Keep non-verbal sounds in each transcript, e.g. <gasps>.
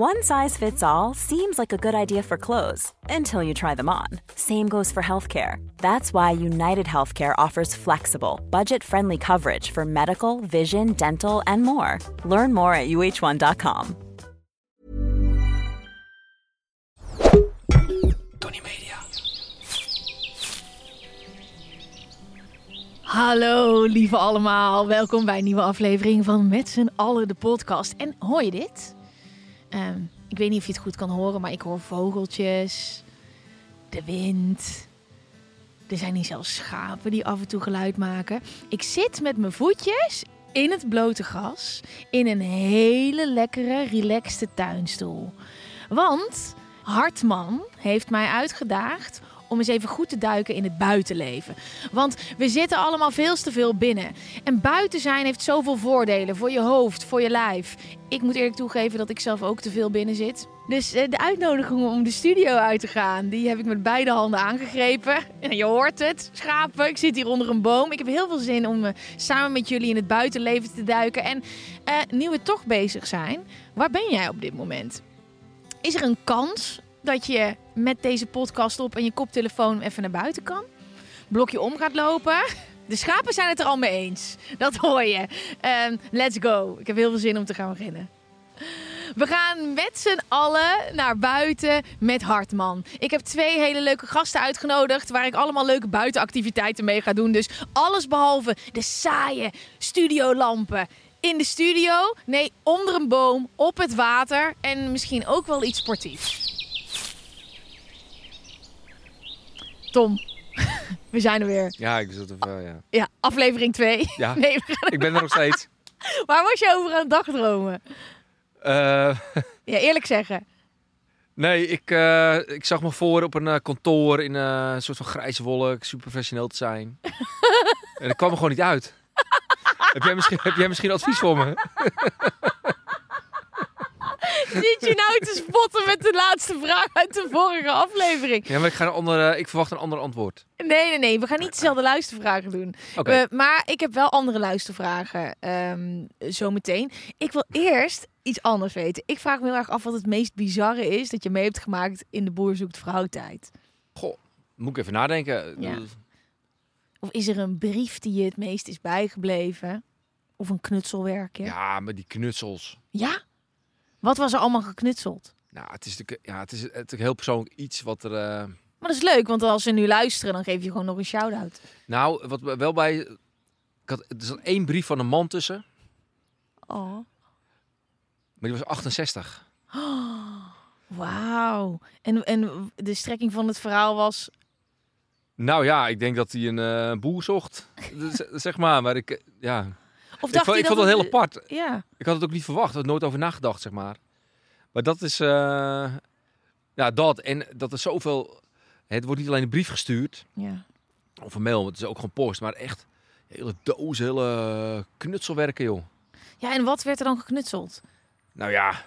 One size fits all seems like a good idea for clothes until you try them on. Same goes for healthcare. That's why United Healthcare offers flexible, budget friendly coverage for medical, vision, dental, and more. Learn more at uh1.com. Tony Media. Hallo lieve allemaal, welkom bij een nieuwe aflevering van Met z'n allen de podcast. En hoor je dit? Ehm, ik weet niet of je het goed kan horen, maar ik hoor vogeltjes, de wind. Er zijn hier zelfs schapen die af en toe geluid maken. Ik zit met mijn voetjes in het blote gras in een hele lekkere, relaxte tuinstoel. Want Hartman heeft mij uitgedaagd om eens even goed te duiken in het buitenleven. Want we zitten allemaal veel te veel binnen. En buiten zijn heeft zoveel voordelen voor je hoofd, voor je lijf. Ik moet eerlijk toegeven dat ik zelf ook te veel binnen zit. Dus eh, de uitnodiging om de studio uit te gaan, die heb ik met beide handen aangegrepen. En <laughs> je hoort het, schapen. Ik zit hier onder een boom. Ik heb heel veel zin om eh, samen met jullie in het buitenleven te duiken. En eh, nu we toch bezig zijn, waar ben jij op dit moment? Is er een kans dat je met deze podcast op en je koptelefoon even naar buiten kan? Blokje om gaat lopen? De schapen zijn het er al mee eens. Dat hoor je. Ehm, let's go. Ik heb heel veel zin om te gaan beginnen. We gaan met z'n allen naar buiten met Hartman. Ik heb twee hele leuke gasten uitgenodigd waar ik allemaal leuke buitenactiviteiten mee ga doen. Dus alles behalve de saaie studiolampen in de studio. Nee, onder een boom, op het water en misschien ook wel iets sportiefs. Tom, <laughs> we zijn er weer. Ja, ik zat even, ja. Ja, aflevering 2. Ja. <laughs> Nee. Ik ben er nog steeds. <laughs> Waar was je over aan het dagdromen? Eh, Ja, eerlijk zeggen. nee, ik, eh, ik zag me voor op een eh, kantoor in eh, een soort van grijze wolk, super professioneel te zijn. en dat kwam er gewoon niet uit. heb, jij misschien, heb jij misschien advies voor me? Zit je nou te spotten met de laatste vraag uit de vorige aflevering? Ja, maar ik, ga een andere, ik verwacht een ander antwoord. Nee, nee, nee. We gaan niet dezelfde luistervragen doen. Oké. We- maar ik heb wel andere luistervragen ehm zometeen. Ik wil eerst iets anders weten. Ik vraag me heel erg af wat het meest bizarre is dat je mee hebt gemaakt in de Boer zoekt vrouw tijd. Goh, moet ik even nadenken. Ja. Of is er een brief die je het meest is bijgebleven? Of een knutselwerkje? Ja, maar die knutsels. Ja? Wat was er allemaal geknutseld? Nou, het is natuurlijk, ja, het is, het is heel persoonlijk iets wat er... eh, Maar dat is leuk, want als ze nu luisteren, dan geef je gewoon nog een shout-out. Nou, wat wel bij... Ik had, er zat één brief van een man tussen, Oh. maar die was 68. <gasps> Wauw. En, en de strekking van het verhaal was... Nou ja, ik denk dat hij een eh, boer zocht, Z- <laughs> zeg maar. Maar ik, ja, Of ik dacht vond, hij ik vond het heel apart. Ja. Ik had het ook niet verwacht, ik had nooit over nagedacht, zeg maar. Maar dat is, eh, ja, dat. En dat er zoveel, het wordt niet alleen een brief gestuurd, ja. of een mail, het is ook gewoon post, maar echt hele dozen, hele knutselwerken, joh. Ja, en wat werd er dan geknutseld? Nou ja,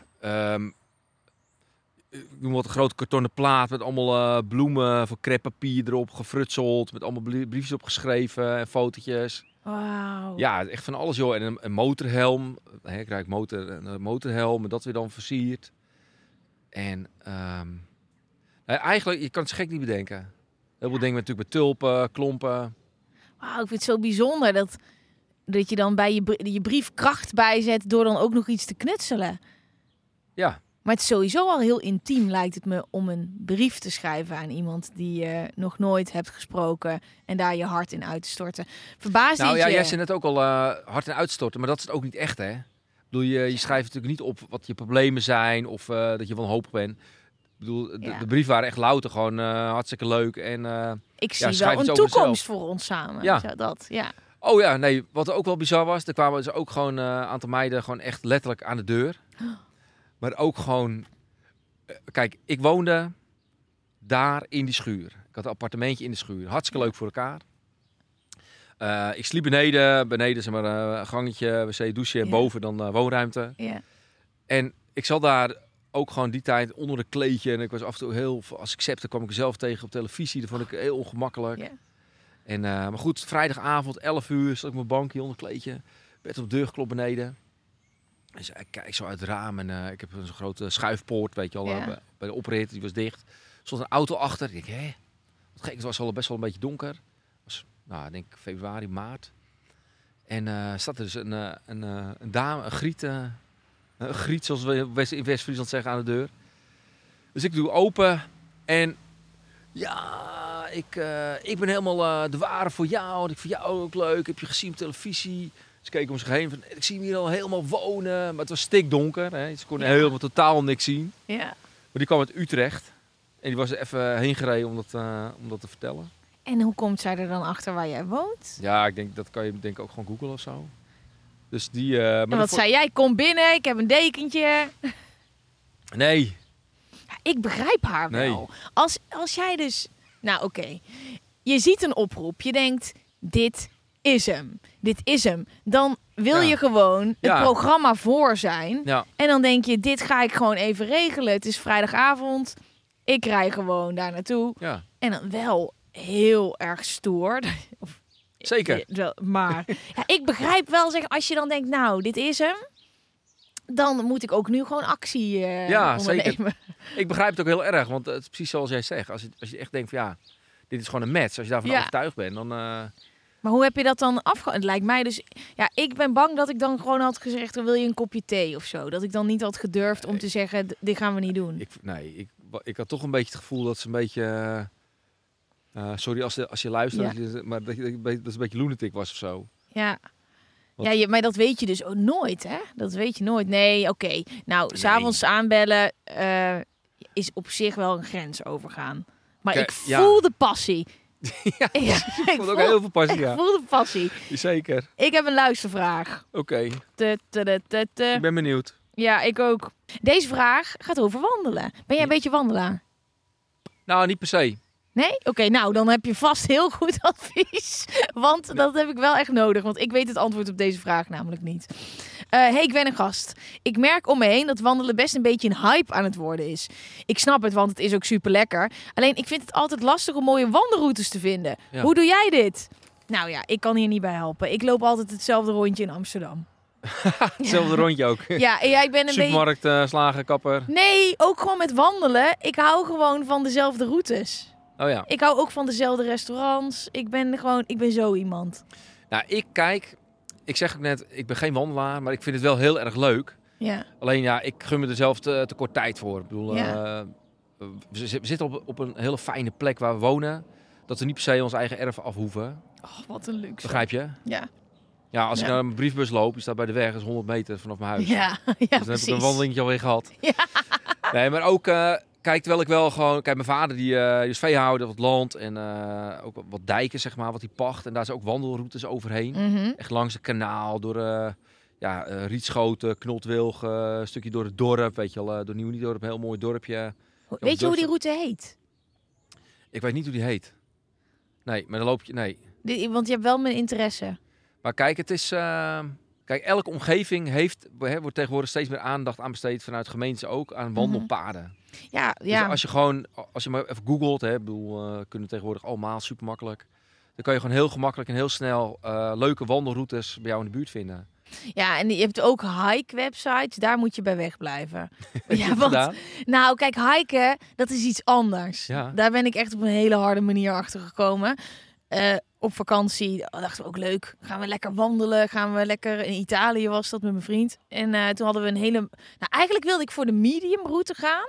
ik noem wat een grote kartonnen plaat met allemaal eh, bloemen voor kreppapier erop gefrutseld, met allemaal briefjes opgeschreven en fotootjes. Wauw. Ja, echt van alles joh. En een, een motorhelm, hè, ik krijg motor, een motorhelm, en dat weer dan versierd. En ehm, nou, eigenlijk, je kan het gek niet bedenken. Heel veel dingen met, natuurlijk met tulpen, klompen. Wauw, ik vind het zo bijzonder dat, dat je dan bij je, je brief kracht bijzet door dan ook nog iets te knutselen. Ja, Maar het is sowieso al heel intiem, lijkt het me, om een brief te schrijven aan iemand die je nog nooit hebt gesproken en daar je hart in uit te storten. Verbaast nou ja, je? jij zei net ook al eh, hard en uitstorten, maar dat is het ook niet echt hè. Ik bedoel, je, je schrijft natuurlijk niet op wat je problemen zijn of eh, dat je wanhopig bent. Ik bedoel, de, Ja. de brief waren echt louter, gewoon eh, hartstikke leuk. En, Ik zie schrijf wel een toekomst voor ons samen. Ja. Zo dat, ja. Oh ja, nee, wat ook wel bizar was, er kwamen ze ook gewoon een aantal meiden gewoon echt letterlijk aan de deur. <gasps> Maar ook gewoon, eh, kijk, ik woonde daar in die schuur. Ik had een appartementje in de schuur, hartstikke leuk voor elkaar. Eh, ik sliep beneden, beneden zeg maar eh, een gangetje, wc, douche, boven dan woonruimte. ja. En ik zat daar ook gewoon die tijd onder een kleedje en ik was af en toe heel, als ik septe kwam ik mezelf tegen op televisie, dat vond ik heel ongemakkelijk. Ja. En, maar goed, vrijdagavond, 11 uur, zat ik op mijn bankje onder een kleedje. Bed op de deur geklopt beneden. Dus ik kijk zo uit het raam en eh, ik heb een zo'n grote schuifpoort, weet je al, Ja. eh, bij, de oprit, die was dicht. Er stond een auto achter. Ik denk, hè? Wat gek, het was al best wel een beetje donker. Was, nou, ik denk februari, maart. En eh staat er dus een, een, een dame, een griet, een griet, zoals we West- in West-Friesland zeggen, aan de deur. Dus ik doe open en ja, ik, ik ben helemaal de ware voor jou. En ik vind jou ook leuk. Heb je gezien op televisie? Ze keken om zich heen. Van, ik zie hem hier al helemaal wonen. Maar het was stikdonker. Hè. Ze konden Ja. helemaal totaal niks zien. Ja. Maar die kwam uit Utrecht. En die was er even heen gereden om dat, eh, om dat te vertellen. En hoe komt zij er dan achter waar jij woont? Ja, ik denk dat kan je denk ook gewoon googlen of zo. Dus die... eh, maar En wat zei jij? Kom binnen, ik heb een dekentje. Nee. Ja, ik begrijp haar Nee. wel. Als, als jij dus... Nou, oké. Je ziet een oproep. Je denkt, dit is hem. Dit is hem. Dan wil Ja. je gewoon het Ja. programma voor zijn. Ja. En dan denk je, dit ga ik gewoon even regelen. Het is vrijdagavond. Ik rij gewoon daar naartoe. Ja. En dan wel heel erg stoer. <laughs> Zeker. Wel, maar ja, ik begrijp wel, zeg, als je dan denkt, nou, dit is hem. Dan moet ik ook nu gewoon actie eh Ja, ondernemen. <laughs> Ik begrijp het ook heel erg. Want het is precies zoals jij zegt. Als je, als je echt denkt van ja, dit is gewoon een match. Als je daarvan Ja. overtuigd bent, dan... eh, Maar hoe heb je dat dan afge... Het lijkt mij dus... Ja, ik ben bang dat ik dan gewoon had gezegd... Wil je een kopje thee of zo? Dat ik dan niet had gedurfd om te zeggen... "D- Dit gaan we niet doen. Ik, nee, ik, ik had toch een beetje het gevoel dat ze een beetje... eh, eh, sorry als, je- als je luistert, Ja. maar dat, je, dat een beetje lunatic was of zo. Ja. Wat- Ja, je, maar dat weet je dus ook nooit, hè? Dat weet je nooit. Nee, oké. Nou, Nee. s'avonds aanbellen eh, is op zich wel een grens overgaan. Maar Kijk, ik ja. voel de passie. <laughs> ja, Ja, ik vond ook voel- heel veel passie, ja. voel de passie. Zeker. Ik heb een luistervraag. Oké, ik ben benieuwd. Ja, ik ook. Deze vraag gaat over wandelen. Ben jij een beetje wandelaar? Nou, niet per se. Nee? Oké, nou dan heb je vast heel goed <laughs> advies. Want dat heb ik wel echt nodig. Want ik weet het antwoord op deze vraag namelijk niet. Eh hey, ik ben een gast. Ik merk om me heen dat wandelen best een beetje een hype aan het worden is. Ik snap het, want het is ook super lekker. Alleen ik vind het altijd lastig om mooie wandelroutes te vinden. Ja. Hoe doe jij dit? Nou ja, ik kan hier niet bij helpen. Ik loop altijd hetzelfde rondje in Amsterdam. <laughs> Hetzelfde rondje ook. Ja, ja ik ben een beetje... Supermarkt, eh, kapper. Nee, ook gewoon met wandelen. Ik hou gewoon van dezelfde routes. Oh ja. Ik hou ook van dezelfde restaurants. Ik ben gewoon, ik ben zo iemand. Nou, ik kijk... Ik zeg ook net, ik ben geen wandelaar, maar ik vind het wel heel erg leuk. Ja, Alleen ja, ik gun me er zelf te, te kort tijd voor. Ik bedoel, Ja. eh, we, zi- we zitten op, op een hele fijne plek waar we wonen. Dat we niet per se ons eigen erf af hoeven. oh, wat een luxe. Begrijp je? Ja, Ja, als ik naar mijn briefbus loop, die staat bij de weg, is 100 meter vanaf mijn huis. ja, <laughs> ja dus dan precies. heb ik een wandelingetje alweer gehad. Ja. Nee, maar ook, eh, kijk, terwijl ik wel gewoon... Kijk, mijn vader die, die is veehouder, wat land en eh, ook wat, dijken, zeg maar, wat hij pacht. En daar zijn ook wandelroutes overheen. Mhm. Echt langs het kanaal, door eh, ja, Rietschoten, Knotwilg, eh, een stukje door het dorp, weet je wel. eh, door Nieuw-Niedorp, een heel mooi dorpje. Weet je hoe die route heet? Ik weet niet hoe die heet. Nee, maar dan loop je... Nee. Die- want je hebt wel mijn interesse. Maar kijk, het is... kijk, elke omgeving heeft... Hè, wordt tegenwoordig steeds meer aandacht aan besteed vanuit gemeenten ook aan wandelpaden. Ja, Dus ja. als je gewoon... Als je maar even googelt, hè, bedoel, eh, kunnen tegenwoordig allemaal super makkelijk. Dan kan je gewoon heel gemakkelijk en heel snel eh, leuke wandelroutes bij jou in de buurt vinden. ja, en je hebt ook hike-websites. Daar moet je bij wegblijven. <laughs> Ja, want, nou, kijk, hiken, dat is iets anders. Ja. Daar ben ik echt op een hele harde manier achter gekomen. Eh, op vakantie dachten we ook leuk. Gaan we lekker wandelen? Gaan we lekker in Italië was dat met mijn vriend. En eh, toen hadden we een hele. Nou, eigenlijk wilde ik voor de medium route gaan.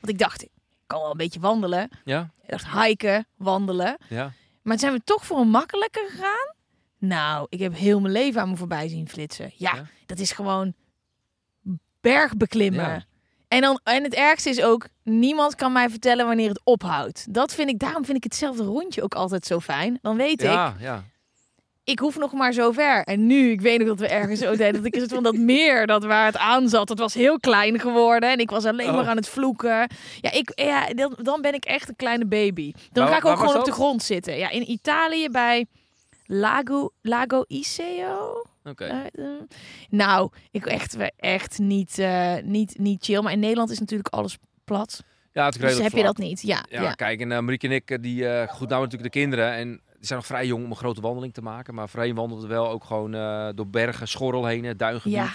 Want ik dacht, ik kan wel een beetje wandelen. Ja? Ik dacht hiken, wandelen. Ja? Maar toen zijn we toch voor een makkelijker gegaan. Nou, ik heb heel mijn leven aan me voorbij zien flitsen. Ja, Ja? dat is gewoon bergbeklimmen. Ja. En, dan, en het ergste is ook, niemand kan mij vertellen wanneer het ophoudt. Dat vind ik, daarom vind ik hetzelfde rondje ook altijd zo fijn. Dan weet ik, Ja, ik hoef nog maar zo ver. En nu, ik weet nog dat we ergens zo deden, dat ik het van dat meer, dat waar het aan zat, dat was heel klein geworden. En ik was alleen Oh. maar aan het vloeken. Ja, ik, ja dan, ben ik echt een kleine baby. Dan ga ik ook gewoon op de grond zitten. Ja, in Italië bij Lago, Lago Iseo. Oké. Eh, eh, nou, ik echt, echt niet, eh, niet, niet chill. Maar in Nederland is natuurlijk alles plat. Ja, het is Dus heb je dat niet. Ja, Ja, ja. kijk, en Marieke en ik, die goed nou natuurlijk de kinderen. En die zijn nog vrij jong om een grote wandeling te maken. Maar voorheen wandelden we wel ook gewoon door bergen, schorrel heen, duingebied. Ja.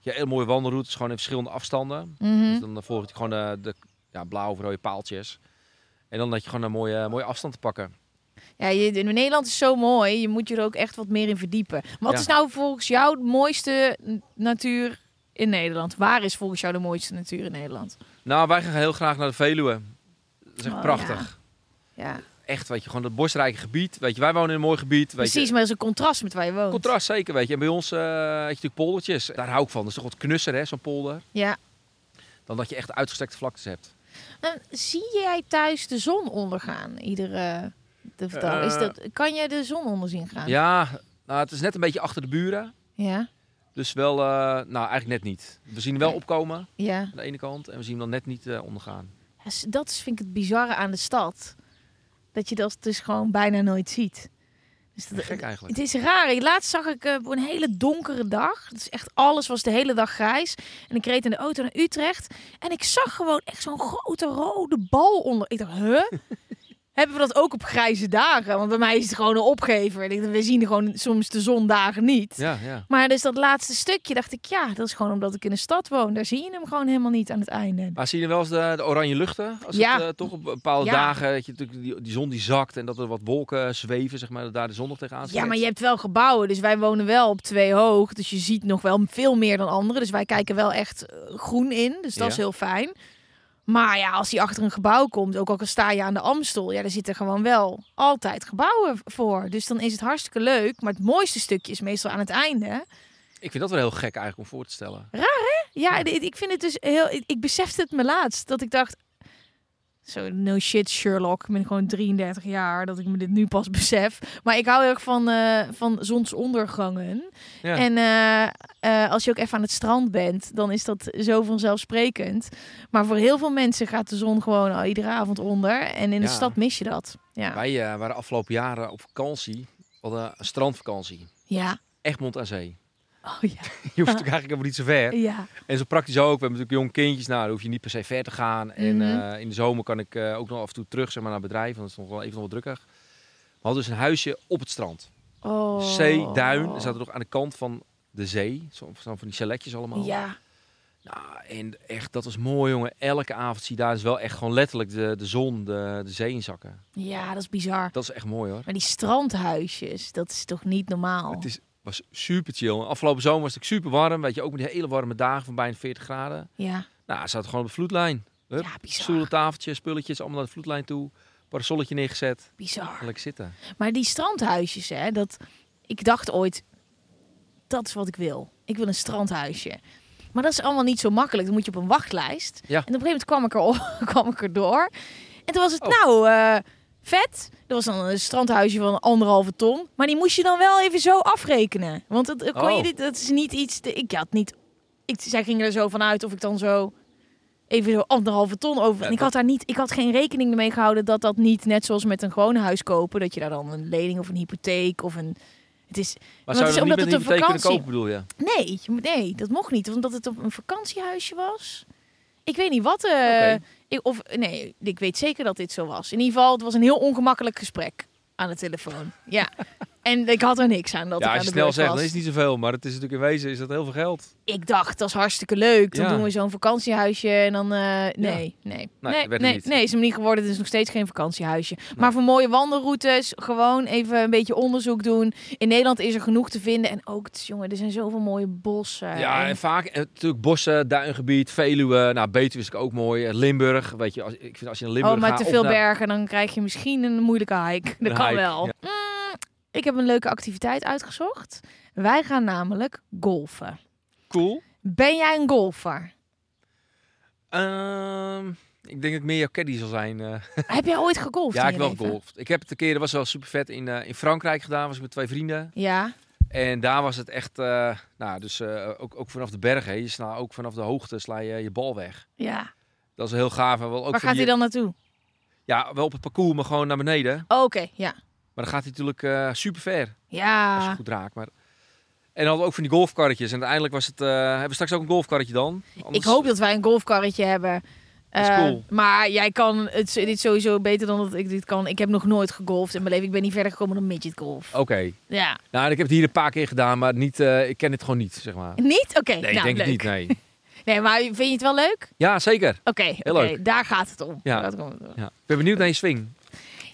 Je hele mooie wandelroutes, gewoon in verschillende afstanden. Mhm. Dus dan volg je gewoon de, ja, blauwe of rode paaltjes. En dan dat je gewoon een mooie, mooie afstand te pakken. Ja, je, in Nederland is zo mooi. Je moet je er ook echt wat meer in verdiepen. Wat Ja. is nou volgens jou de mooiste natuur in Nederland? Waar is volgens jou de mooiste natuur in Nederland? Nou, wij gaan heel graag naar de Veluwe. Dat is echt Oh, prachtig. Ja, Echt, weet je, gewoon het bosrijke gebied. Weet je, wij wonen in een mooi gebied. Weet precies. je, Maar dat is een contrast met waar je woont. Contrast zeker, weet je. En bij ons eh heb je natuurlijk poldertjes. Daar hou ik van. Dat is toch wat knusser, hè, zo'n polder. Ja. Dan dat je echt uitgestrekte vlaktes hebt. En zie jij thuis de zon ondergaan? Iedere de? Is Eh. dat, kan je de zon onder zien gaan? Ja, nou, het is net een beetje achter de buren. Ja. Dus wel, eh, nou eigenlijk net niet. We zien hem wel opkomen Ja. aan de ene kant. En we zien hem dan net niet eh, ondergaan. Ja, Dat is, vind ik het bizarre aan de stad. Dat je dat dus gewoon bijna nooit ziet. Dus dat, Gek eigenlijk. Het is raar. Laatst zag ik op een hele donkere dag. Is echt alles was de hele dag grijs. En ik reed in de auto naar Utrecht. En ik zag gewoon echt zo'n grote rode bal onder. Ik dacht, huh? <laughs> Hebben we dat ook op grijze dagen? Want bij mij is het gewoon een opgever. We zien gewoon soms de zondagen niet. Ja, ja. Maar dus dat laatste stukje dacht ik, ja, dat is gewoon omdat ik in een stad woon. Daar zie je hem gewoon helemaal niet aan het einde. Maar zie je wel eens de, de oranje luchten? Als Ja. het eh, toch op bepaalde dagen, dat je natuurlijk die, die zon die zakt en dat er wat wolken zweven, zeg maar, dat daar de zon nog tegenaan Ja, maar je hebt wel gebouwen. Dus wij wonen wel op twee hoog. Dus je ziet nog wel veel meer dan anderen. Dus wij kijken wel echt eh, groen in. Dus dat is heel fijn. Maar ja, als hij achter een gebouw komt, ook al sta je aan de Amstel, ja, daar zitten gewoon wel altijd gebouwen voor. Dus dan is het hartstikke leuk. Maar het mooiste stukje is meestal aan het einde. Ik vind dat wel heel gek eigenlijk om voor te stellen. Ja, dit- ik vind het dus heel. Ik besefte het me laatst dat ik dacht. Zo, no shit, Sherlock. Ik ben gewoon 33 jaar dat ik me dit nu pas besef. Maar ik hou heel erg van, eh, van zonsondergangen. Ja. En eh, eh, als je ook even aan het strand bent, dan is dat zo vanzelfsprekend. Maar voor heel veel mensen gaat de zon gewoon al iedere avond onder. En in de stad mis je dat. Ja. Wij waren afgelopen jaren op vakantie. We hadden een strandvakantie. Ja. Egmond aan zee. Oh ja. <laughs> Je hoeft natuurlijk eigenlijk helemaal niet zo ver. Ja. En zo praktisch ook. We hebben natuurlijk jong kindjes. Nou, dan hoef je niet per se ver te gaan. En Mhm. eh, in de zomer kan ik eh, ook nog af en toe terug zeg maar, naar bedrijf. Want het is nog wel even nog wat drukker. We hadden dus een huisje op het strand. Oh. Zee, duin. En zaten nog aan de kant van de zee. Zo, van die chaletjes allemaal. Ja. Nou, en echt, dat was mooi, jongen. Elke avond zie je daar dus wel echt gewoon letterlijk de, de zon, de, de zee inzakken. Ja, dat is bizar. Dat is echt mooi, hoor. Maar die strandhuisjes, dat is toch niet normaal? Het is, was super chill. Afgelopen zomer was het super warm. Weet je, ook met die hele warme dagen van bijna 40 graden. Ja, Nou, zaten gewoon op de vloedlijn. Hup, ja bizar. Stoelen, tafeltjes, spulletjes, allemaal naar de vloedlijn toe. Parasolletje neergezet. Bizar. Lekker zitten. Maar die strandhuisjes, hè, dat... Ik dacht ooit, dat is wat ik wil. Ik wil een strandhuisje. Maar dat is allemaal niet zo makkelijk. Dan moet je op een wachtlijst. Ja. En op een gegeven moment kwam ik, er <laughs> kwam ik erdoor. En toen was het, Oh. nou, eh, vet. Dat was dan een strandhuisje van anderhalve ton. Maar die moest je dan wel even zo afrekenen. Want dat, kon je Oh. dit, dat is niet iets... te- ik had niet... Ik, zij gingen er zo vanuit of ik dan zo... Even zo anderhalve ton over. En ik had daar niet, ik had geen rekening mee gehouden dat dat niet net zoals met een gewoon huis kopen, dat je daar dan een lening of een hypotheek of een. Het is Maar het is omdat het een vakantie- kopen, bedoel je? nee, je moet- nee, dat mocht niet, omdat het op een vakantiehuisje was. Ik weet niet wat. Oké. ik, of nee, ik weet zeker dat dit zo was. In ieder geval, het was een heel ongemakkelijk gesprek aan de telefoon. Ja. En ik had er niks aan dat Ja, ik aan als je de snel zegt, was. dan is het niet zoveel. Maar het is natuurlijk in wezen is dat heel veel geld. Ik dacht, dat is hartstikke leuk. Dan Ja. doen we zo'n vakantiehuisje en dan... eh, nee, nee. Nee, nee, nee, het niet. is hem niet geworden. Het is nog steeds geen vakantiehuisje. Maar voor mooie wandelroutes, gewoon even een beetje onderzoek doen. In Nederland is er genoeg te vinden. En ook, jongen, er zijn zoveel mooie bossen. Ja, En- en vaak eh, natuurlijk bossen, duingebied, Veluwe. Nou, Betuwe is ook mooi. Eh, Limburg, weet je, als, ik vind als je naar Limburg oh, maar te veel naar- bergen, dan krijg je misschien een moeilijke hike. Dat Een kan hike, wel. Mm, ik heb een leuke activiteit uitgezocht. Wij gaan namelijk golfen. Cool. Ben jij een golfer? Ehm, ik denk dat ik meer jouw caddy zal zijn. eh. <laughs> heb jij ooit gegolfd? ja, ik je wel gegolfd. Ik heb het een keer, dat was wel super vet, in, eh, in Frankrijk gedaan. Was ik met twee vrienden. Ja. En daar was het echt, eh, nou, dus ook, ook vanaf de bergen. hè. Je sla ook vanaf de hoogte sla je je bal weg. ja. Dat is heel gaaf. En wel ook Waar gaat hij dan naartoe? Ja, wel op het parcours, maar gewoon naar beneden. Oh, Oké, ja. Maar dan gaat hij natuurlijk eh, super ver. Als je Ja. goed raakt. Maar... En dan hadden we ook van die golfkarretjes. En uiteindelijk was het... eh, hebben we straks ook een golfkarretje dan? Ik hoop dat wij een golfkarretje hebben. Eh, cool. Maar jij kan het dit sowieso beter dan dat ik dit kan. Ik heb nog nooit gegolfd in mijn leven. Ik ben niet verder gekomen dan midget golf. Oké. Ja. Nou, ik heb het hier een paar keer gedaan, maar niet, ik ken het gewoon niet, zeg maar. Niet? Oké. Nee, nou, ik denk leuk. het niet, nee. <laughs> Nee, maar vind je het wel leuk? Ja, zeker. Oké, leuk. daar gaat het om. Ja. Daar gaat het om. Ja. Ik ben benieuwd naar je swing.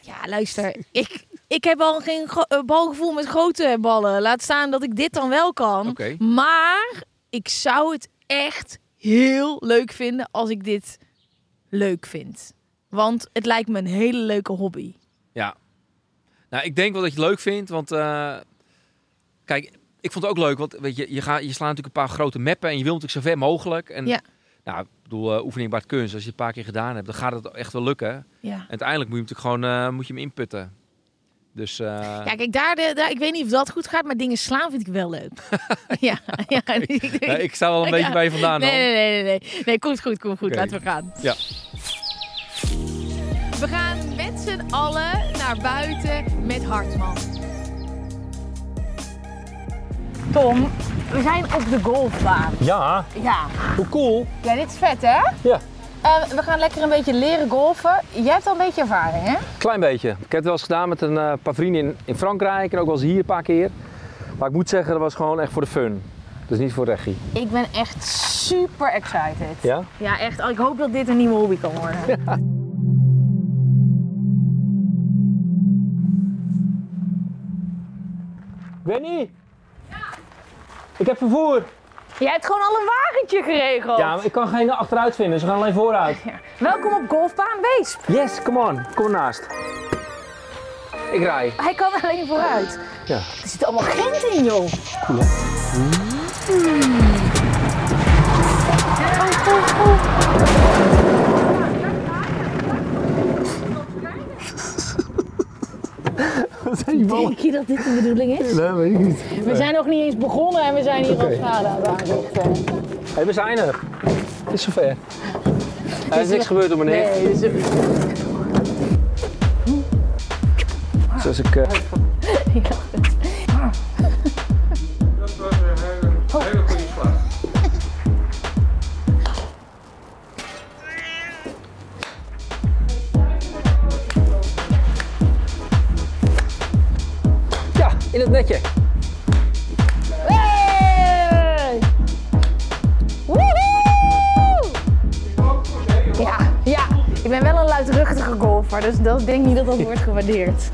Ja, luister. ik, ik heb al geen eh, balgevoel met grote ballen. Laat staan dat ik dit dan wel kan. Maar ik zou het echt heel leuk vinden als ik dit leuk vind. Want het lijkt me een hele leuke hobby. Ja. Nou, ik denk wel dat je het leuk vindt, want eh, kijk, ik vond het ook leuk, want weet je, je, gaat, je slaat natuurlijk een paar grote mappen en je wil natuurlijk zo ver mogelijk. En, Ja. Nou, ik bedoel, eh, oefening baart kunst. Als je het een paar keer gedaan hebt, dan gaat het echt wel lukken. Ja. En uiteindelijk moet je hem natuurlijk gewoon moet je hem inputten. Dus eh, Ja, kijk, daar, de, daar, ik weet niet of dat goed gaat, maar dingen slaan vind ik wel leuk. <laughs> ja, ja. ja, <laughs> ik sta wel een <laughs> Ja. beetje bij je vandaan. Nee, nee, nee, nee, nee. Nee, komt goed, komt goed. Laten we gaan. Ja. We gaan met z'n allen naar buiten met Hartman. Tom, we zijn op de golfbaan. Ja, Ja. hoe cool. Ja, dit is vet, hè? Ja, Eh, we gaan lekker een beetje leren golfen. Jij hebt al een beetje ervaring, hè? Klein beetje. Ik heb het wel eens gedaan met een eh, paar vrienden in, in Frankrijk en ook wel eens hier een paar keer. Maar ik moet zeggen, dat was gewoon echt voor de fun. Dus niet voor regie. Ik ben echt super excited. Ja? Ja, echt. Ik hoop dat dit een nieuwe hobby kan worden. <laughs> Benny! Ik heb vervoer! Jij hebt gewoon al een wagentje geregeld. Ja, maar ik kan geen achteruit vinden, ze gaan alleen vooruit. Ja. Welkom op golfbaan Weesp. Yes, come on. Kom ernaast. Ik rij. Hij kan alleen vooruit. Ja. Er zit allemaal gent in, joh. Cool, Denk je dat dit de bedoeling is? Nee, weet ik niet. We zijn nog niet eens begonnen en we zijn hier al schade aan het aanrichten. Hé, we zijn er. Het is zover. Er is niks gebeurd om me heen. Nee, dus, Dus als ik... eh, Ja, dus dat ik denk niet dat dat wordt gewaardeerd.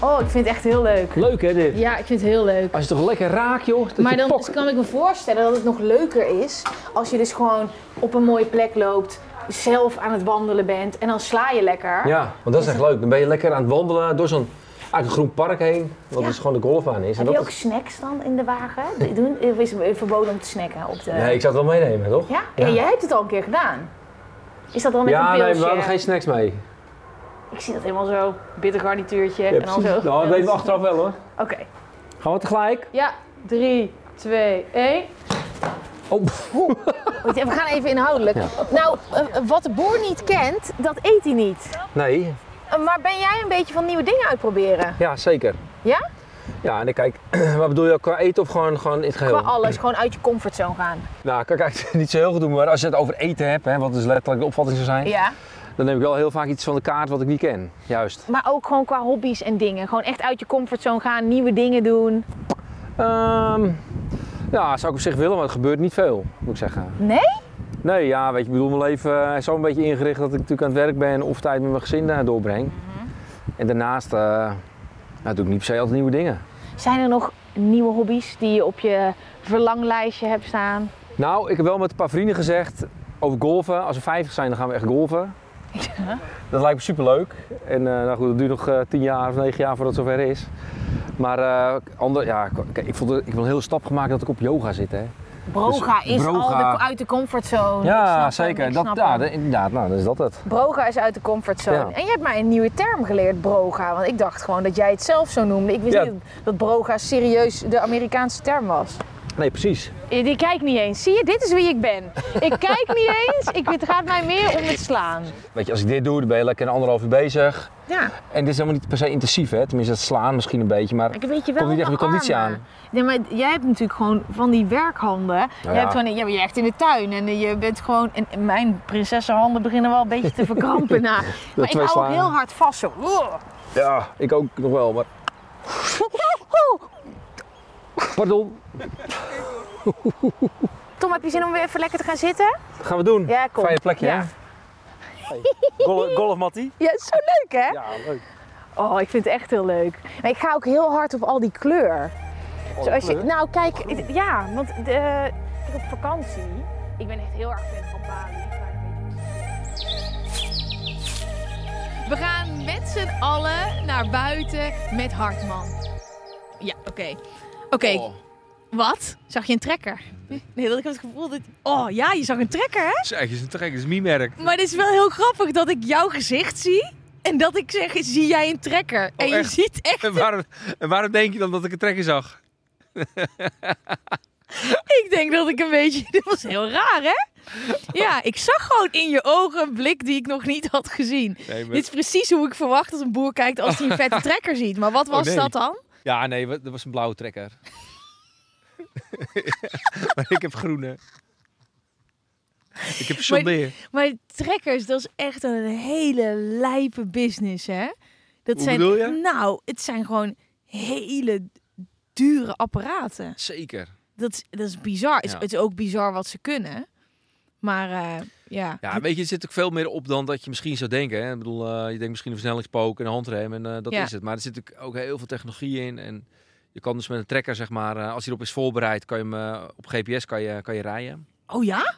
Oh, ik vind het echt heel leuk. Leuk hè dit? Ja, ik vind het heel leuk. Als je toch lekker raakt joh. Dat Maar dan kan ik me voorstellen dat het nog leuker is als je dus gewoon op een mooie plek loopt, zelf aan het wandelen bent en dan sla je lekker. Ja, want dat is echt leuk. Dan ben je lekker aan het wandelen door zo'n eigenlijk een groen park heen. Wat Ja. dus gewoon de golfbaan is. En Heb je ook snacks dan in de wagen? Doen, of is het verboden om te snacken op de... Nee, ik zou het wel meenemen toch? Ja? ja? jij hebt het al een keer gedaan. Is dat dan met ja, een pilsje? nee, we hadden geen snacks mee. Ik zie dat helemaal zo, bitter garnituurtje Ja, en dan precies. zo. Nou, dat weten we achteraf wel hoor. Oké. Gaan we tegelijk? Ja, 3, 2, 1. Oh, <laughs> We gaan even inhoudelijk. Nou, eh, wat de boer niet kent, dat eet hij niet. nee. Eh, Maar ben jij een beetje van nieuwe dingen uitproberen? Ja, zeker. Ja? Ja, en ik kijk, <clears throat> wat bedoel je, qua eten of gewoon, gewoon in het geheel? Qua alles, gewoon uit je comfortzone gaan. Nou, kan eigenlijk <laughs> niet zo heel goed doen, maar als je het over eten hebt, hè, wat dus letterlijk de opvatting zou zijn, Ja. Dan neem ik wel heel vaak iets van de kaart wat ik niet ken. Juist. Maar ook gewoon qua hobby's en dingen. Gewoon echt uit je comfortzone gaan, nieuwe dingen doen. Ehm ja, zou ik op zich willen, maar het gebeurt niet veel, moet ik zeggen. Nee? Nee, ja, weet je, ik bedoel, mijn leven eh, is zo een beetje ingericht dat ik natuurlijk aan het werk ben of tijd met mijn gezin eh, doorbreng. En daarnaast eh nou, doe ik niet per se altijd nieuwe dingen. Zijn er nog nieuwe hobby's die je op je verlanglijstje hebt staan? Nou, ik heb wel met een paar vrienden gezegd over golfen. Als we 50 zijn, dan gaan we echt golfen. <laughs> Dat lijkt me superleuk. En eh, nou goed, dat duurt nog eh, 10 jaar of 9 jaar voordat het zover is. Maar eh, ander, ja, kijk, ik, vond het, ik heb een hele stap gemaakt dat ik op yoga zit. Hè. Broga Dus is broga- al de, uit de comfortzone. Ja, zeker. Dat, ja, inderdaad, nou, dan is dat het. Broga is uit de comfortzone. Ja. En je hebt mij een nieuwe term geleerd, broga. Want ik dacht gewoon dat jij het zelf zo noemde. Ik wist Ja. niet dat broga serieus de Amerikaanse term was. Nee, precies. Die kijkt niet eens. Zie je, dit is wie ik ben. Ik kijk niet eens. Ik, het gaat mij meer om het slaan. Weet je, als ik dit doe, dan ben je lekker een anderhalf uur bezig. Ja. En dit is helemaal niet per se intensief, hè? Tenminste, het slaan misschien een beetje, maar Ik weet je wel. komt niet echt de conditie aan. Nee, maar jij hebt natuurlijk gewoon van die werkhanden. Je ja. hebt gewoon, ja, je werkt in de tuin en je bent gewoon. En mijn prinsessenhanden beginnen wel een beetje te verkrampen <laughs> na. Maar ik hou ook heel hard vast zo. Ja, ik ook nog wel, maar... Pardon, Tom, heb je zin om weer even lekker te gaan zitten? wat gaan we doen? Ja, kom. Fijne plekje, Ja. hè? Golf, golfmattie? <laughs> Ja, is zo leuk hè? Ja, leuk. Oh, ik vind het echt heel leuk. Maar ik ga ook heel hard op al die kleur. Zoals je, nou kijk, ja, want de, ik op vakantie. Ik ben echt heel erg fan van Bali. We gaan met z'n allen naar buiten met Hartman. Ja, oké. Oké, Oh, wat? Zag je een trekker? Nee, dat ik het gevoel dat... Oh ja, je zag een trekker hè? zeg, is een trek, is een mie-merk. Maar het is wel heel grappig dat ik jouw gezicht zie. En dat ik zeg, zie jij een trekker? en je echt? ziet echt... En waarom, en waarom denk je dan dat ik een trekker zag? <laughs> Ik denk dat ik een beetje... <laughs> Dit was heel raar, hè? Ja, <laughs> ik zag gewoon in je ogen een blik die ik nog niet had gezien. Nee, maar- Dit is precies hoe ik verwacht dat een boer kijkt als hij een vette trekker ziet. Maar wat was nee. dat dan? Ja, nee, dat was een blauwe trekker. <laughs> maar ik heb groene. Ik heb John Deere. Maar trekkers, dat is echt een hele lijpe business, hè? Dat Hoe zijn, bedoel je? Nou, het zijn gewoon hele dure apparaten. Zeker. Dat is, dat is bizar. Het is-. Het is ook bizar wat ze kunnen. Maar eh, ja. Ja, weet je, er zit ook veel meer op dan dat je misschien zou denken. Hè? Ik bedoel, eh, je denkt misschien een versnellingspook en een handrem en eh, dat Ja. is het. Maar er zit ook- ook heel veel technologie in. En je kan dus met een trekker, zeg maar, als hij erop is voorbereid, kan je hem op GPS kan je, kan je rijden. Oh ja?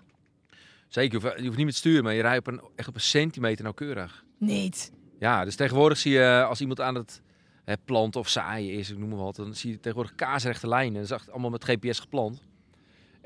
Zeker, je hoeft, je hoeft niet met sturen, maar je rijdt op een, echt op een centimeter nauwkeurig. Niet. Ja, dus tegenwoordig zie je als iemand aan het hè, planten of zaaien is, ik noem maar wat, dan zie je tegenwoordig kaarsrechte lijnen. Dat is echt allemaal met GPS gepland.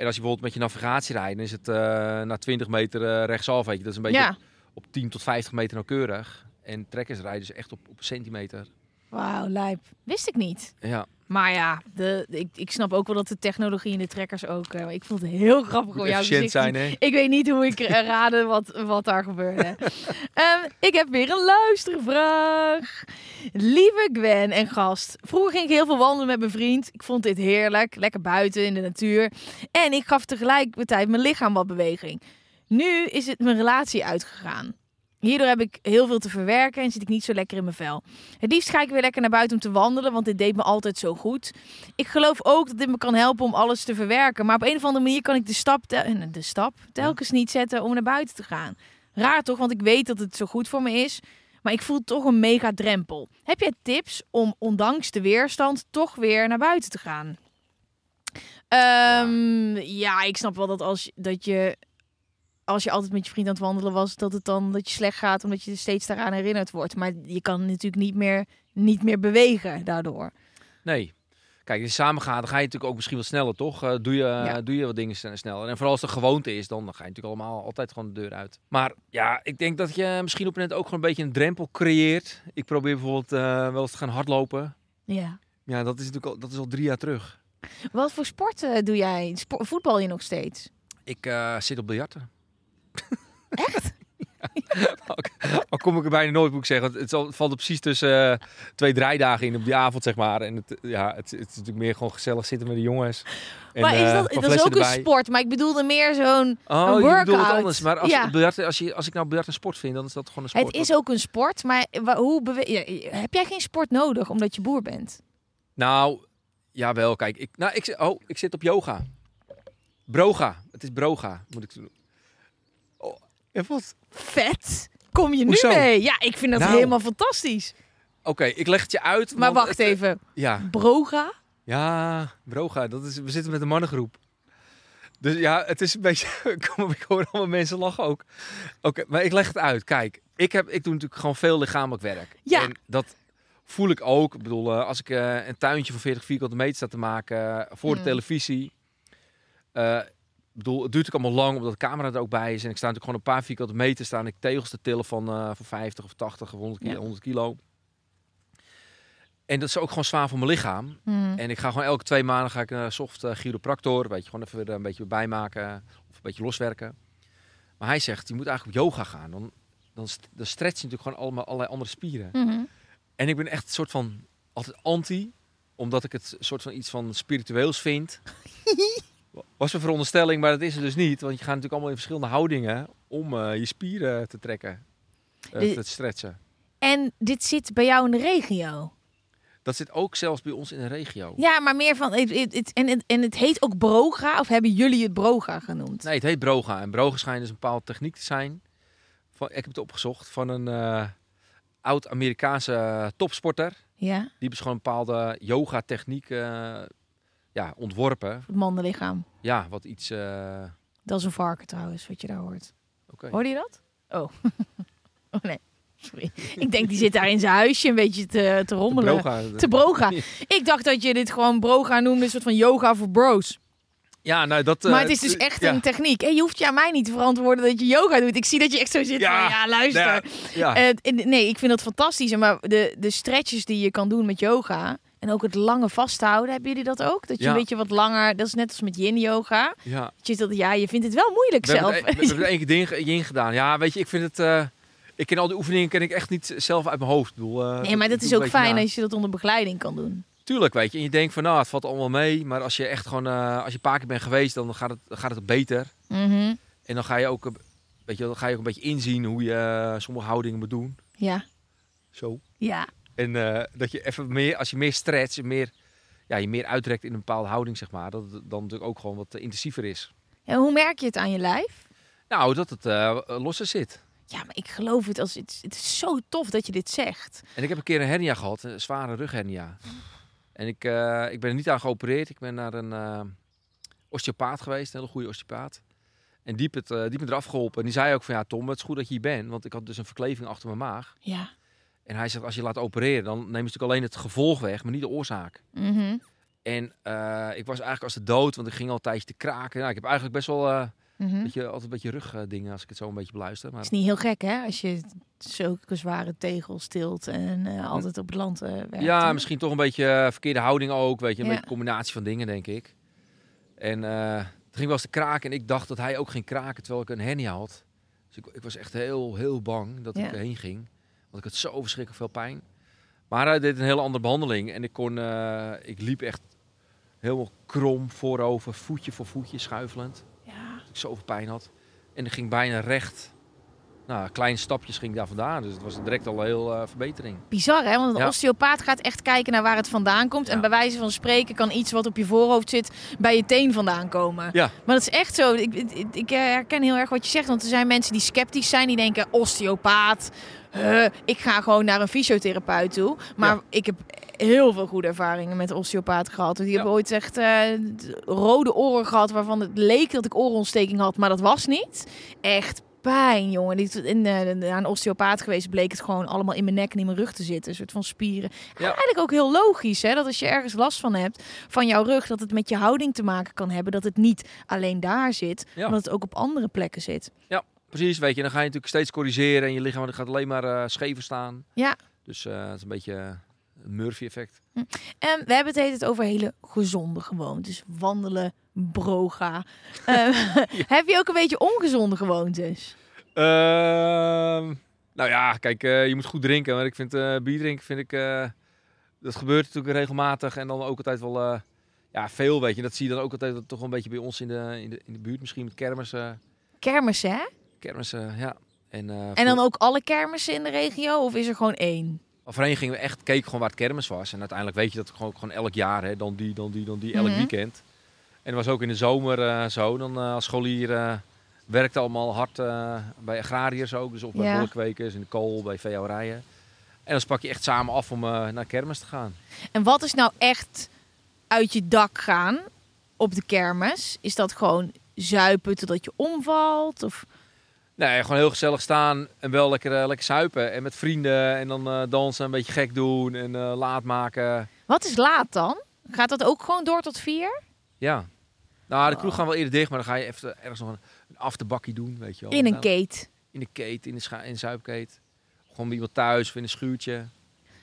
En als je bijvoorbeeld met je navigatie rijdt, dan is het eh na 20 meter eh, rechtsaf, weet je. Dat is een beetje Ja. op 10 tot 50 meter nauwkeurig. En trekkers rijden dus echt op, op een centimeter. Wauw, lijp. Wist ik niet. Ja, Maar ja, de, ik, ik snap ook wel dat de technologie in de trekkers ook... eh, ik vond het heel grappig om jouw gezicht zijn, hè? Ik weet niet hoe ik <laughs> raden wat, wat daar gebeurde. Ehm, ik heb weer een luistervraag. Lieve Gwen en gast. Vroeger ging ik heel veel wandelen met mijn vriend. Ik vond dit heerlijk. Lekker buiten in de natuur. En ik gaf tegelijkertijd mijn lichaam wat beweging. Nu is het mijn relatie uitgegaan. Hierdoor heb ik heel veel te verwerken en zit ik niet zo lekker in mijn vel. Het liefst ga ik weer lekker naar buiten om te wandelen, want dit deed me altijd zo goed. Ik geloof ook dat dit me kan helpen om alles te verwerken. Maar op een of andere manier kan ik de stap, tel- eh, de stap telkens niet zetten om naar buiten te gaan. Raar toch, want ik weet dat het zo goed voor me is. Maar ik voel toch een mega drempel. Heb jij tips om ondanks de weerstand toch weer naar buiten te gaan? Ehm, ja. ik snap wel dat als dat je als je altijd met je vriend aan het wandelen was, dat het dan dat je slecht gaat omdat je steeds daaraan herinnerd wordt. Maar je kan natuurlijk niet meer, niet meer bewegen daardoor. Nee. Kijk, als je samen gaat, dan ga je natuurlijk ook misschien wat sneller, toch? Eh, doe, je, Ja. doe je wat dingen sne- sneller. En vooral als het gewoonte is, dan, dan ga je natuurlijk allemaal altijd gewoon de deur uit. Maar ja, ik denk dat je misschien op net ook gewoon een beetje een drempel creëert. Ik probeer bijvoorbeeld eh, wel eens te gaan hardlopen. Ja. Ja, dat is natuurlijk al, dat is al drie jaar terug. Wat voor sporten doe jij? Voetbal je nog steeds? Ik eh, zit op biljarten. Echt? <laughs> Al kom ik er bijna nooit, moet ik zeggen. Het, valt er precies tussen eh, twee draaidagen in op die avond, zeg maar. En het, ja, het, het is natuurlijk meer gewoon gezellig zitten met de jongens. En, maar is eh, dat, dat is ook een sport, maar ik bedoelde meer zo'n Oh, een je bedoelt het workout. anders. Maar als, Ja. biljarten, als, je, als ik nou biljart een sport vind, dan is dat gewoon een sport. Het is ook een sport, maar hoe heb jij geen sport nodig omdat je boer bent? Nou, jawel, kijk. Ik, nou, ik, zit- oh, ik zit op yoga. Broga. Het is broga, moet ik doen. Wat? Vet. Kom je nu Hoezo? mee? Ja, ik vind dat Nou. helemaal fantastisch. Oké, ik leg het je uit. Maar want wacht het, eh, even. Ja, Broga? ja, broga. Dat is, we zitten met een mannengroep. Dus ja, het is een beetje... <laughs> Kom, ik hoor allemaal mensen lachen ook. Oké, maar ik leg het uit. Kijk, ik, heb, ik doe natuurlijk gewoon veel lichamelijk werk. Ja. En dat voel ik ook. Ik bedoel, eh, als ik eh, een tuintje van 40 vierkante meter sta te maken eh, voor de Mm. televisie. eh, ik bedoel, het duurt ook allemaal lang omdat de camera er ook bij is. En ik sta natuurlijk gewoon een paar vierkante meter staan. Ik tegels te tillen van, eh van 50 of 80 of 100 kilo. Ja. 100 kilo. En dat is ook gewoon zwaar voor mijn lichaam. Mhm. En ik ga gewoon elke twee maanden ga ik naar een soft eh, chiropractor. Weet je, gewoon even weer een beetje bijmaken. Of een beetje loswerken. Maar hij zegt, je moet eigenlijk op yoga gaan. Dan, dan, dan stretch je natuurlijk gewoon allemaal allerlei andere spieren. Mhm. En ik ben echt een soort van altijd anti. Omdat ik het soort van iets van spiritueels vind. <laughs> Was een veronderstelling, maar dat is het dus niet. Want je gaat natuurlijk allemaal in verschillende houdingen om eh, je spieren te trekken. De- te stretchen. En dit zit bij jou in de regio. Dat zit ook zelfs bij ons in de regio. Ja, maar meer van. Het, het, het- en, het, en het heet ook Broga, of hebben jullie het Broga genoemd? Nee, het heet Broga. En Broga schijnt dus een bepaalde techniek te zijn. Van, ik heb het opgezocht van een eh, oud-Amerikaanse topsporter. Ja, Die dus gewoon een bepaalde yoga-techniek ja, ontworpen. het mannenlichaam. Ja, wat iets... eh, Dat is een varken trouwens, wat je daar hoort. Oké. Hoorde je dat? Oh. <laughs> oh nee, sorry. Ik denk die zit daar in zijn huisje een beetje te, te rommelen. Broga. Te broga. <laughs> Ik dacht dat je dit gewoon broga noemde, een soort van yoga voor bros. Ja, nou dat... maar eh, het is dus echt ja. een techniek. En je hoeft je aan mij niet te verantwoorden dat je yoga doet. Ik zie dat je echt zo zit Ja, van, ja, luister. Ja, ja. Eh, nee, ik vind dat fantastisch. Maar de, de stretches die je kan doen met yoga... en ook het lange vasthouden, hebben jullie dat ook? Dat je Ja. een beetje wat langer... Dat is net als met yin yoga. ja. Dat je, dat, ja, je vindt het wel moeilijk We zelf. hebben, het, we hebben <laughs> er één keer ding, ding gedaan. Ja, weet je, ik vind het... eh, ik ken al die oefeningen ken ik echt niet zelf uit mijn hoofd. Ik bedoel, eh, nee, maar ik dat is ook fijn na. als je dat onder begeleiding kan doen. Tuurlijk, weet je. En je denkt van, nou, het valt allemaal mee. Maar als je echt gewoon... eh, als je een paar keer bent geweest, dan gaat het, dan gaat het beter. Mhm. En dan ga je ook... een- Weet je, dan ga je ook een beetje inzien hoe je sommige houdingen moet doen. Ja, Zo. ja. En eh, dat je even meer... Als je meer stretcht, en meer... Ja, je meer uitrekt in een bepaalde houding, zeg maar. Dat het dan natuurlijk ook gewoon wat eh, intensiever is. En hoe merk je het aan je lijf? Nou, dat het eh, losser zit. Ja, maar ik geloof het. Als, het, het is zo tof dat je dit zegt. En ik heb een keer een hernia gehad, een zware rughernia. En ik, ik ben er niet aan geopereerd. Ik ben naar een osteopaat geweest, een hele goede osteopaat. En die heeft, het, eh, die heeft me eraf geholpen. En die zei ook van, ja Tom, het is goed dat je hier bent. Want ik had dus een verkleving achter mijn maag. Ja. En hij zegt, als je laat opereren, dan neem je natuurlijk alleen het gevolg weg, maar niet de oorzaak. Mhm. En eh, ik was eigenlijk als de dood, want ik ging al een tijdje te kraken. Nou, ik heb eigenlijk best wel Mhm. een beetje, altijd een beetje rugdingen als ik het zo een beetje beluister. Maar is niet heel gek, hè? Als je zulke zware tegels tilt en eh, altijd op het land werkt. Ja, hè? misschien toch een beetje verkeerde houding ook. Weet je, een Ja. beetje een combinatie van dingen, denk ik. En toen ging wel eens te kraken en ik dacht dat hij ook ging kraken terwijl ik een hernia had. Dus ik, ik was echt heel, heel bang dat Ja. ik erheen ging. Want ik had zo verschrikkelijk veel pijn. Maar hij deed een hele andere behandeling en ik kon, eh, ik liep echt helemaal krom voorover, voetje voor voetje, schuifelend. Ja. Dat ik zoveel pijn had. En ik ging bijna recht. Nou, kleine stapjes ging daar vandaan. Dus het was direct al een heel eh, verbetering. Bizar, hè? Want een Ja. osteopaat gaat echt kijken naar waar het vandaan komt. En bij wijze van spreken kan iets wat op je voorhoofd zit bij je teen vandaan komen. Ja. Maar dat is echt zo. Ik, ik, ik herken heel erg wat je zegt. Want er zijn mensen die sceptisch zijn. Die denken, osteopaat. ik ga gewoon naar een fysiotherapeut toe. Maar Ja. ik heb heel veel goede ervaringen met osteopaat gehad. Die Ja. hebben ooit echt eh, rode oren gehad. Waarvan het leek dat ik oorontsteking had. Maar dat was niet. Echt pijn, jongen. Die, in, eh, een osteopaat geweest bleek het gewoon allemaal in mijn nek en in mijn rug te zitten. Een soort van spieren. Ja. Eigenlijk ook heel logisch, hè? Dat als je ergens last van hebt, van jouw rug, dat het met je houding te maken kan hebben. Dat het niet alleen daar zit, Ja. maar dat het ook op andere plekken zit. Precies, weet je, dan ga je natuurlijk steeds corrigeren en je lichaam gaat alleen maar eh schever staan. Ja. Dus eh, het is een beetje eh, een Murphy-effect. En we hebben het het over hele gezonde gewoontes. Wandelen, broga. <laughs> Eh, <laughs> Heb je ook een beetje ongezonde gewoontes? Ehm, nou ja, kijk, eh, je moet goed drinken. Maar ik vind eh, bier drinken, vind ik, eh, dat gebeurt natuurlijk regelmatig. En dan ook altijd wel, eh, ja, veel weet je. Dat zie je dan ook altijd toch wel een beetje bij ons in de, in de, in de buurt. Misschien met kermissen. Kermissen, hè? Kermissen, ja. En, eh, En dan ook alle kermissen in de regio? Of is er gewoon één? Voorheen gingen we echt keken gewoon waar het kermis was. En uiteindelijk weet je dat gewoon, gewoon elk jaar, hè, dan die, dan die, dan die, elk Mhm. weekend. En dat was ook in de zomer eh, zo. Dan eh, als scholier eh, werkte allemaal hard bij agrariërs ook. Dus of bij Ja. bolkwekers, in de kool, bij veehouwerijen. En dan spak je echt samen af om naar kermis te gaan. En wat is nou echt uit je dak gaan op de kermis? Is dat gewoon zuipen totdat je omvalt? Of... Nee, gewoon heel gezellig staan en wel lekker, lekker suipen. En met vrienden en dan eh, dansen, een beetje gek doen en laat maken. Wat is laat dan? Gaat dat ook gewoon door tot vier? Ja. Nou, de kroeg gaan wel eerder dicht, maar dan ga je even ergens nog een, een afterbakkie doen, weet je wel. In een Nou, keet. In de keet, in de, scha- in de zuipkeet. Gewoon bij iemand thuis of in een schuurtje.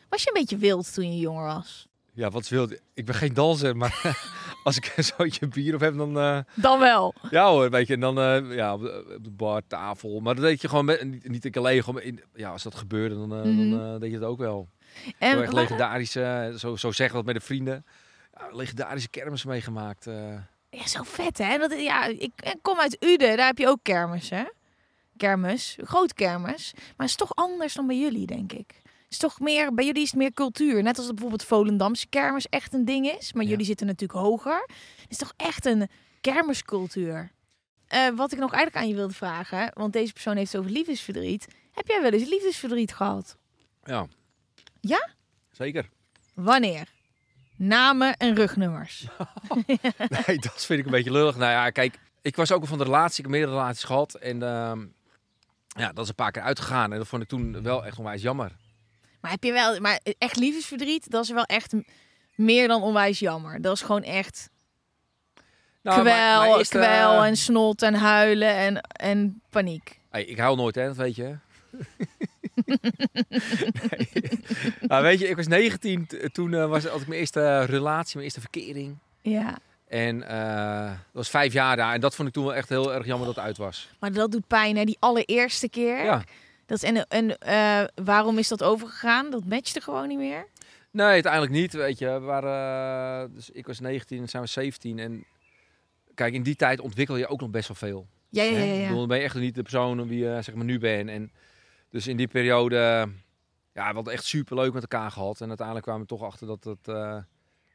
Was je een beetje wild toen je jonger was? Ja, wat wil Ik ben geen danser, maar <laughs> als ik een zootje bier op heb, dan... eh, Dan wel. ja hoor, weet je. En dan eh, ja, op de, op de bar, tafel. Maar dat deed je gewoon met, niet, niet ik alleen. Gewoon in, ja, als dat gebeurde, dan, eh, Mhm. dan eh, deed je het ook wel. En erg wa- eh, zo, zo zeggen we dat met de vrienden. Legendarische kermis meegemaakt. eh. Ja, zo vet hè. Dat, ja, ik, ik kom uit Uden, daar heb je ook kermis hè. Kermis, groot kermis. Maar het is toch anders dan bij jullie, denk ik. Het is toch meer, bij jullie is het meer cultuur. Net als dat bijvoorbeeld Volendamse kermis echt een ding is. Maar Ja. jullie zitten natuurlijk hoger. Het is toch echt een kermiscultuur. Eh, wat ik nog eigenlijk aan je wilde vragen, want deze persoon heeft het over liefdesverdriet. Heb jij wel eens liefdesverdriet gehad? ja. Ja? Zeker. Wanneer? Namen en rugnummers. <laughs> Nee, dat vind ik een beetje lullig. Nou ja, kijk, ik was ook al van de relatie. Ik heb meerdere relaties gehad. En ehm, ja, dat is een paar keer uitgegaan. En dat vond ik toen wel echt onwijs jammer. Maar heb je wel, maar echt liefdesverdriet, dat is wel echt meer dan onwijs jammer. Dat is gewoon echt Nou, kwel, maar- eh, kwel en snot en huilen en, en paniek. hey, ik huil nooit, hè, dat weet je. <laughs> Nee. <laughs> nou, weet je, ik was 19. t- Toen eh, was, had ik mijn eerste relatie, mijn eerste verkering. Ja, En eh, dat was vijf jaar daar. En dat vond ik toen wel echt heel erg jammer dat het uit was. maar dat doet pijn hè, die allereerste keer. Ja. Dat is, en en eh, waarom is dat overgegaan? Dat matchte gewoon niet meer. Nee, uiteindelijk niet. Weet je, we waren, eh, dus ik was 19 en zijn we 17. En kijk, in die tijd ontwikkel je ook nog best wel veel. Ja, ja, hè. ja. Ik ja. bedoel, dan ben je echt niet de persoon wie je zeg maar nu bent. En dus in die periode, ja, we hadden echt super leuk met elkaar gehad. En uiteindelijk kwamen we toch achter dat het, eh,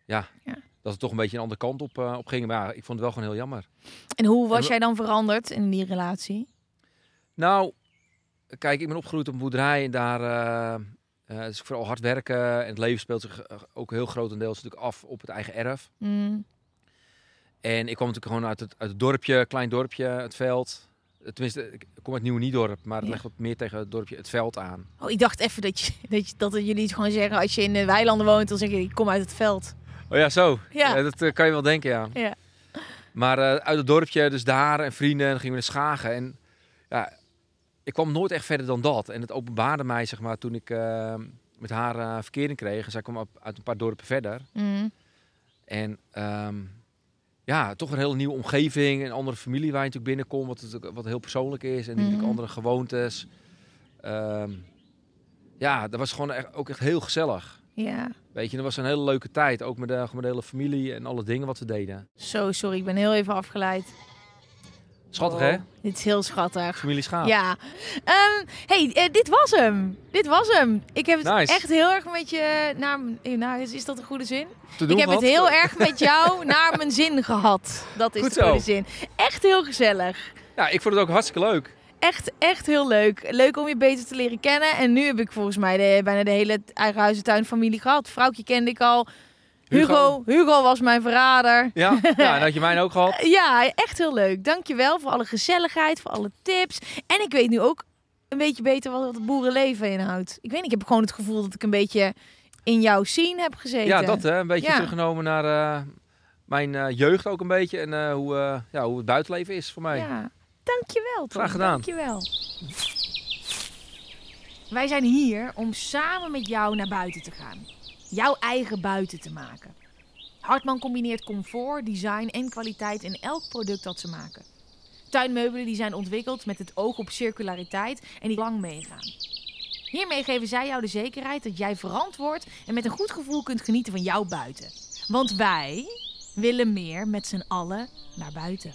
ja, Ja. dat het toch een beetje een andere kant op, eh, op ging. Maar ja, ik vond het wel gewoon heel jammer. En hoe was En- jij dan veranderd in die relatie? Nou, kijk, ik ben opgegroeid op een boerderij en daar eh, is vooral hard werken. En het leven speelt zich ook heel grotendeels natuurlijk af op het eigen erf. Mm. En ik kwam natuurlijk gewoon uit het, uit het dorpje, klein dorpje, het veld. Tenminste, ik kom uit Nieuwe Niedorp, maar het Ja. ligt wat meer tegen het dorpje het veld aan. Oh, ik dacht even dat, je, dat, je, dat jullie het gewoon zeggen als je in de weilanden woont, dan zeg je ik kom uit het veld. Oh ja, zo. Ja. Ja. dat eh, kan je wel denken, ja. Ja. Maar eh, uit het dorpje, dus daar en vrienden, en gingen we naar Schagen. En ja, ik kwam nooit echt verder dan dat. En het openbaarde mij, zeg maar, toen ik eh, met haar eh, verkering kreeg. Zij kwam uit een paar dorpen verder. Mm. En ehm, ja, toch een hele nieuwe omgeving. Een andere familie waar je natuurlijk binnenkomt, wat, natuurlijk- wat heel persoonlijk is. En natuurlijk Mhm. andere gewoontes. Ehm, ja, dat was gewoon echt, ook echt heel gezellig. Ja. Weet je, dat was een hele leuke tijd. Ook met de, met de hele familie en alle dingen wat we deden. Zo, sorry, ik ben heel even afgeleid. Schattig, hè? Dit is heel schattig. Familie Schaap. Ja. Ehm, hey, eh, dit was hem. Dit was hem. Ik heb het Nice. echt heel erg met je naar eh, nou, is, is dat een goede zin? Te doen ik heb wat? het heel <laughs> erg met jou naar mijn zin gehad. Dat is Goed de goede zo. zin. Echt heel gezellig. Ja, ik vond het ook hartstikke leuk. Echt, echt heel leuk. Leuk om je beter te leren kennen. En nu heb ik volgens mij de, bijna de hele eigen huis en tuin familie gehad. Vrouwtje kende ik al. Hugo. Hugo. Was mijn verrader. Ja, ja en had je mij ook gehad. <laughs> Ja, echt heel leuk. Dankjewel voor alle gezelligheid, voor alle tips. En ik weet nu ook een beetje beter wat het boerenleven inhoudt. Ik weet niet, ik heb gewoon het gevoel dat ik een beetje in jouw scene heb gezeten. Ja, dat hè. Een beetje Ja. teruggenomen naar eh, mijn eh, jeugd ook een beetje. En eh, hoe, ja, hoe het buitenleven is voor mij. Ja, dankjewel. Tom. Graag gedaan. Dankjewel. Wij zijn hier om samen met jou naar buiten te gaan. Jouw eigen buiten te maken. Hartman combineert comfort, design en kwaliteit in elk product dat ze maken. Tuinmeubelen die zijn ontwikkeld met het oog op circulariteit en die lang meegaan. Hiermee geven zij jou de zekerheid dat jij verantwoord en met een goed gevoel kunt genieten van jouw buiten. Want wij willen meer met z'n allen naar buiten.